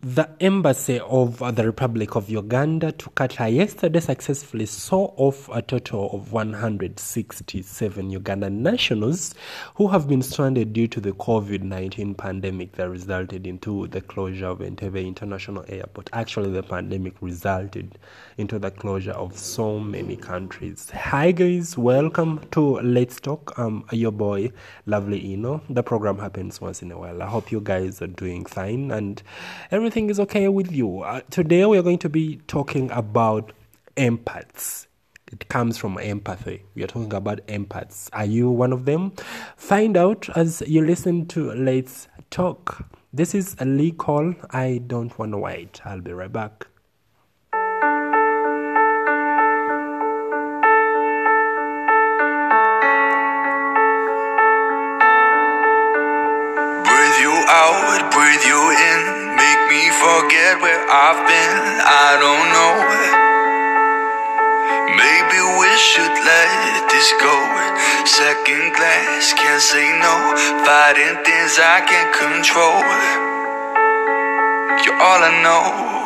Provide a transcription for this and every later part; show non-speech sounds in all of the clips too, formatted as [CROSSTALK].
The embassy of the Republic of Uganda to Qatar yesterday successfully saw off a total of 167 Ugandan nationals who have been stranded due to the COVID 19 pandemic that resulted into the closure of Entebbe International Airport. Actually, the pandemic resulted into the closure of so many countries. Hi, guys, welcome to Let's Talk. I'm your boy, Lovely Eno. The program happens once in a while. I hope you guys are doing fine and everything everything is okay with you. Uh, today we are going to be talking about empaths. It comes from empathy. We are talking about empaths. Are you one of them? Find out as you listen to Let's Talk. This is a Lee Cole. I don't want to wait. I'll be right back. Where I've been. I don't know. Maybe we should let this go. Second glance, can't say no. Fighting things I can't control. You're all I know,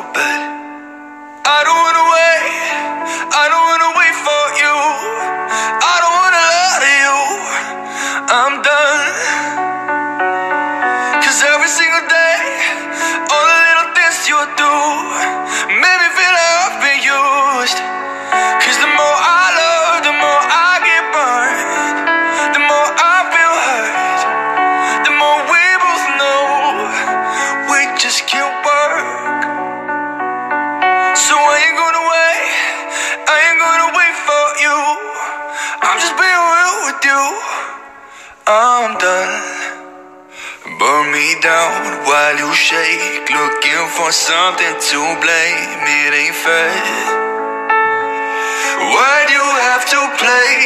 down while you shake, looking for something to blame. It ain't fair. Why'd you have to play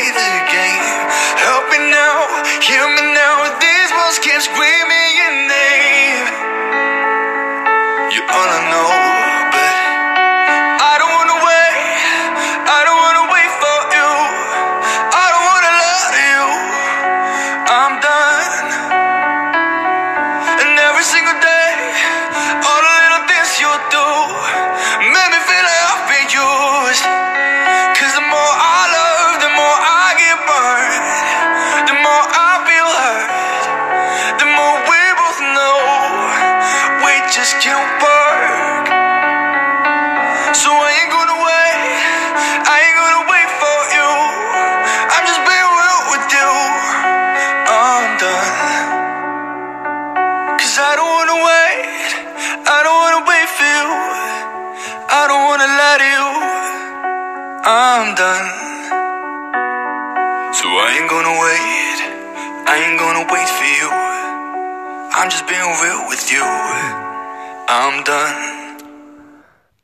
I'm just being real with you. I'm done.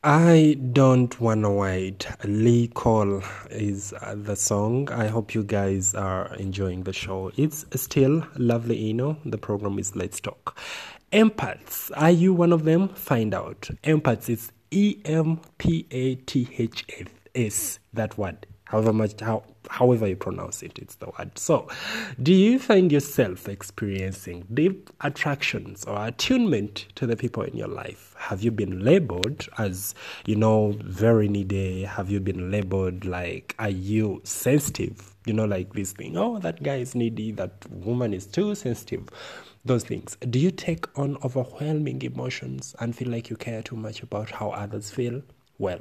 I don't wanna wait. Lee Cole is uh, the song. I hope you guys are enjoying the show. It's still lovely, you know. The program is Let's Talk. Empaths, are you one of them? Find out. Empaths is E M P A T H S. That word. However much how however you pronounce it, it's the word. So, do you find yourself experiencing deep attractions or attunement to the people in your life? Have you been labeled as, you know, very needy? Have you been labeled like, are you sensitive? You know, like this thing, oh, that guy is needy, that woman is too sensitive. Those things. Do you take on overwhelming emotions and feel like you care too much about how others feel? Well,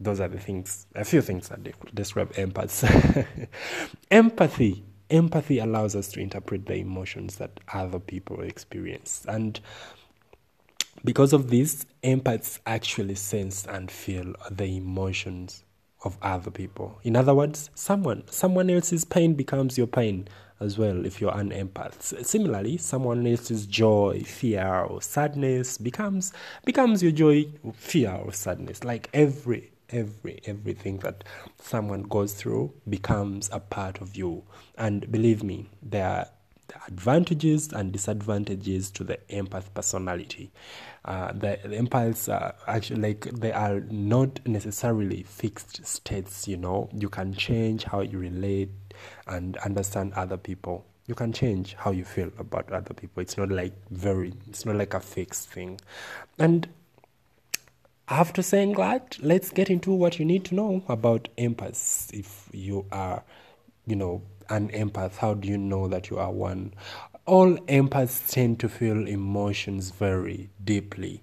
those are the things, a few things that they describe empaths. [LAUGHS] Empathy. Empathy allows us to interpret the emotions that other people experience. And because of this, empaths actually sense and feel the emotions of other people. In other words, someone someone else's pain becomes your pain as well if you're an empath. Similarly, someone else's joy, fear, or sadness becomes becomes your joy, fear, or sadness. Like every every everything that someone goes through becomes a part of you. And believe me, there are advantages and disadvantages to the empath personality. Uh, the, the empaths are actually like they are not necessarily fixed states. You know, you can change how you relate and understand other people. you can change how you feel about other people. It's not like very, it's not like a fixed thing. And after saying that, let's get into what you need to know about empaths. If you are, you know, an empath, how do you know that you are one? All empaths tend to feel emotions very deeply.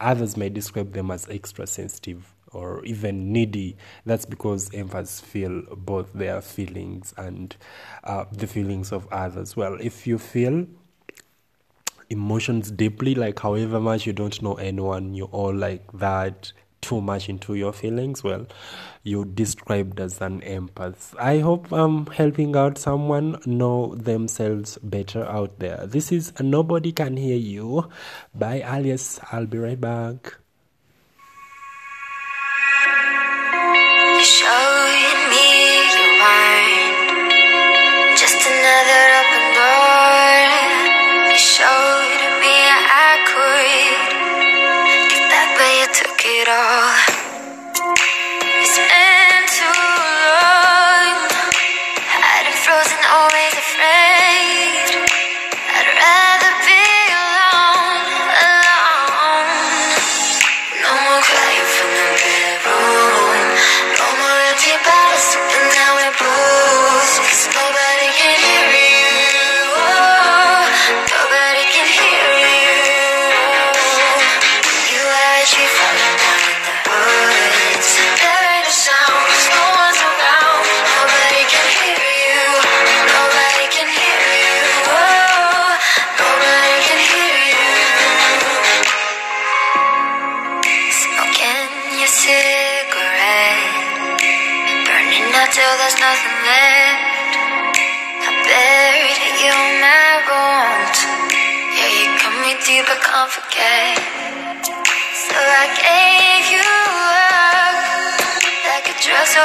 Others may describe them as extra sensitive or even needy. That's because empaths feel both their feelings and uh, the feelings of others. Well, if you feel emotions deeply, like however much you don't know anyone, you're all like that too much into your feelings, well, you're described as an empath. I hope I'm helping out someone know themselves better out there. This is Nobody Can Hear You by Alias. I'll be right back. I can't forget. So I gave you up, like a drug so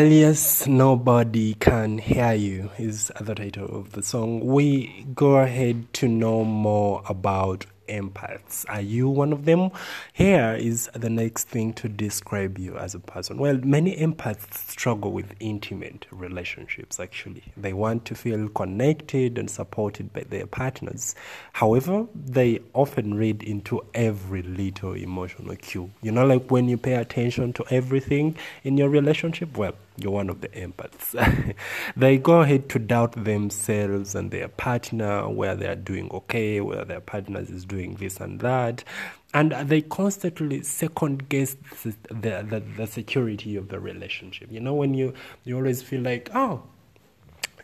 Alias Nobody Can Hear You is the title of the song. We go ahead to know more about empaths. Are you one of them? Here is the next thing to describe you as a person. Well, many empaths struggle with intimate relationships actually. They want to feel connected and supported by their partners. However, they often read into every little emotional cue. You know, like when you pay attention to everything in your relationship, well, you're one of the empaths. [LAUGHS] they go ahead to doubt themselves and their partner, where they are doing okay, whether their partner is doing this and that. And they constantly second guess the, the, the, the security of the relationship. You know, when you, you always feel like, oh,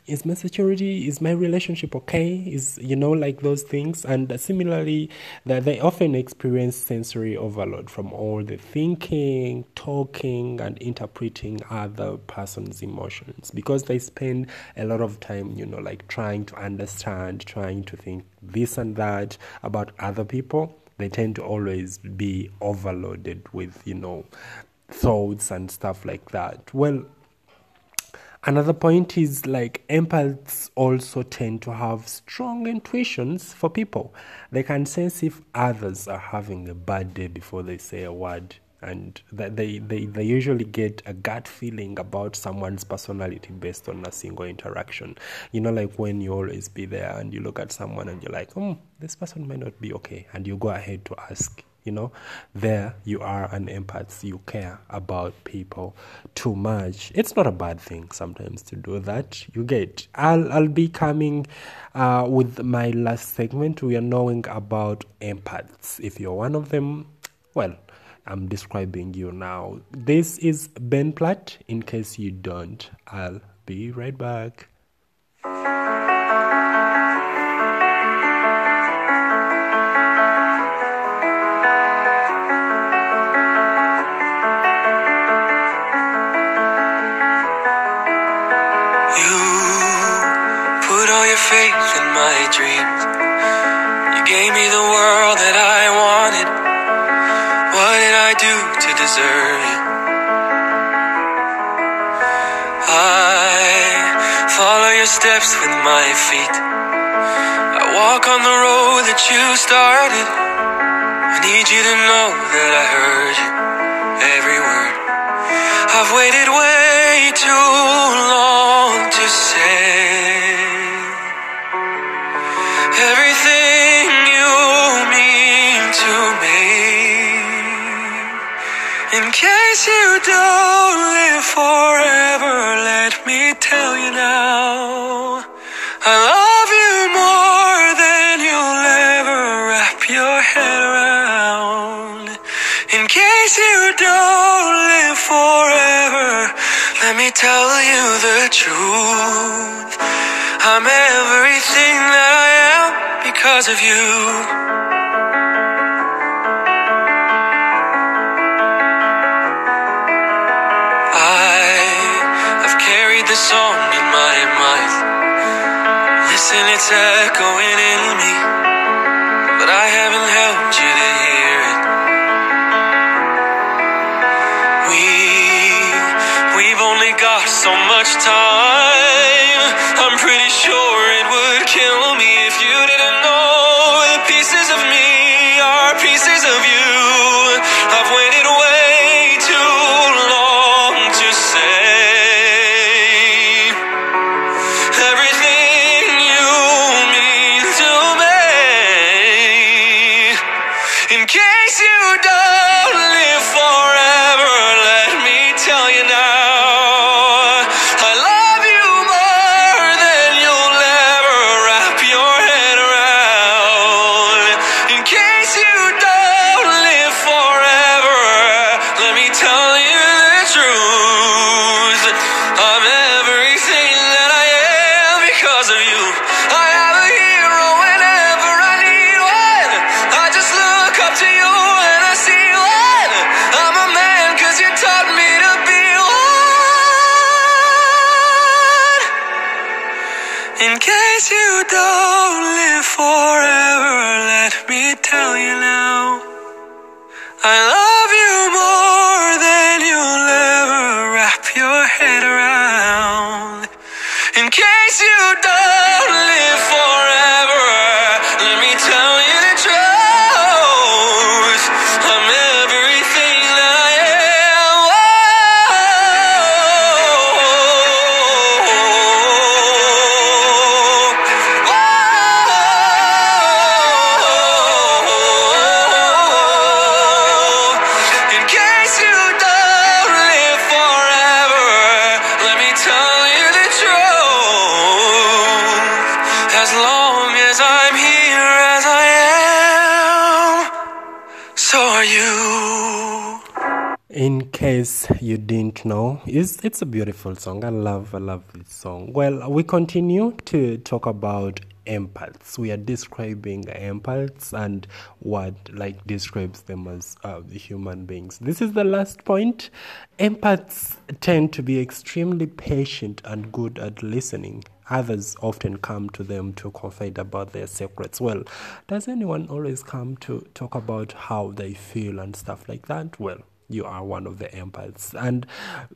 is my security is my relationship okay? Is you know like those things. And similarly that they often experience sensory overload from all the thinking talking and interpreting other person's emotions. Because they spend a lot of time you know like trying to understand trying to think this and that about other people they tend to always be overloaded with you know thoughts and stuff like that. Well Another point is like empaths also tend to have strong intuitions for people. They can sense if others are having a bad day before they say a word. And they, they, they usually get a gut feeling about someone's personality based on a single interaction. You know, like when you always be there and you look at someone and you're like, oh, this person might not be okay. And you go ahead to ask you know there you are an empath you care about people too much. It's not a bad thing sometimes to do that. You get i'll, I'll be coming uh, with my last segment. We are knowing about empaths. If you're one of them well i'm describing you now. This is ben platt. In case you don't i'll be right back all your faith in my dreams. You gave me the world that I wanted. What did I do to deserve you? I follow your steps with my feet. I walk on the road that you started. I need you to know that I heard you, every word. I've waited way too long to say case you don't live forever, let me tell you now. I love you more than you'll ever wrap your head around. In case you don't live forever, let me tell you the truth. I'm everything that I am because of you. It's echoing in me, you don't live forever, let me tell you now. I love you case you didn't know, it's, it's a beautiful song. I love, I love this song. Well, we continue to talk about empaths. We are describing empaths and what like describes them as uh, human beings. This is the last point. Empaths tend to be extremely patient and good at listening. Others often come to them to confide about their secrets. Well, does anyone always come to talk about how they feel and stuff like that? Well, you are one of the empaths. And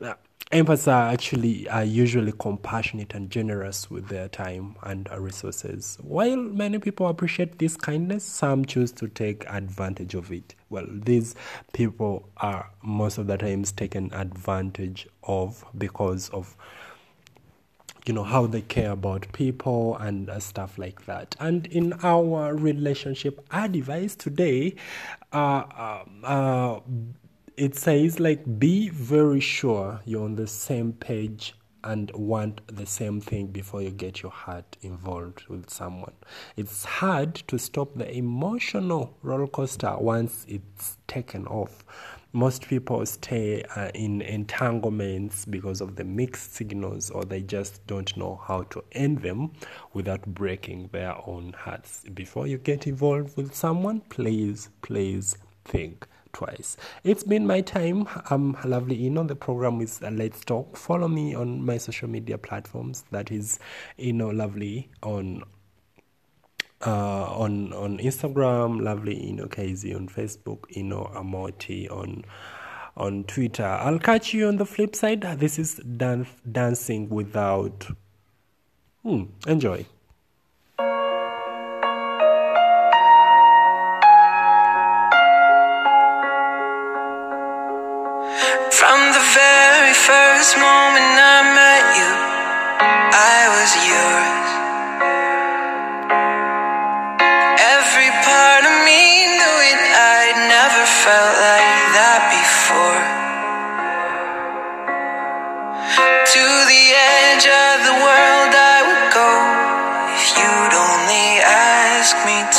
uh, empaths are actually are usually compassionate and generous with their time and resources. While many people appreciate this kindness, some choose to take advantage of it. Well, these people are most of the times taken advantage of because of you know how they care about people and uh, stuff like that and in our relationship advice today uh, uh, uh it says like be very sure you're on the same page and want the same thing before you get your heart involved with someone. It's hard to stop the emotional roller coaster once it's taken off. Most people stay uh, in entanglements because of the mixed signals, or they just don't know how to end them without breaking their own hearts. Before you get involved with someone, please, please think twice. It's been my time. I'm Lovely Ino. The program is uh, Let's Talk. Follow me on my social media platforms. That is Ino Lovely on uh, on on Instagram, Lovely Ino KZ on Facebook, Ino Amoti on on Twitter. I'll catch you on the flip side. This is dance, dancing without. Hmm, enjoy.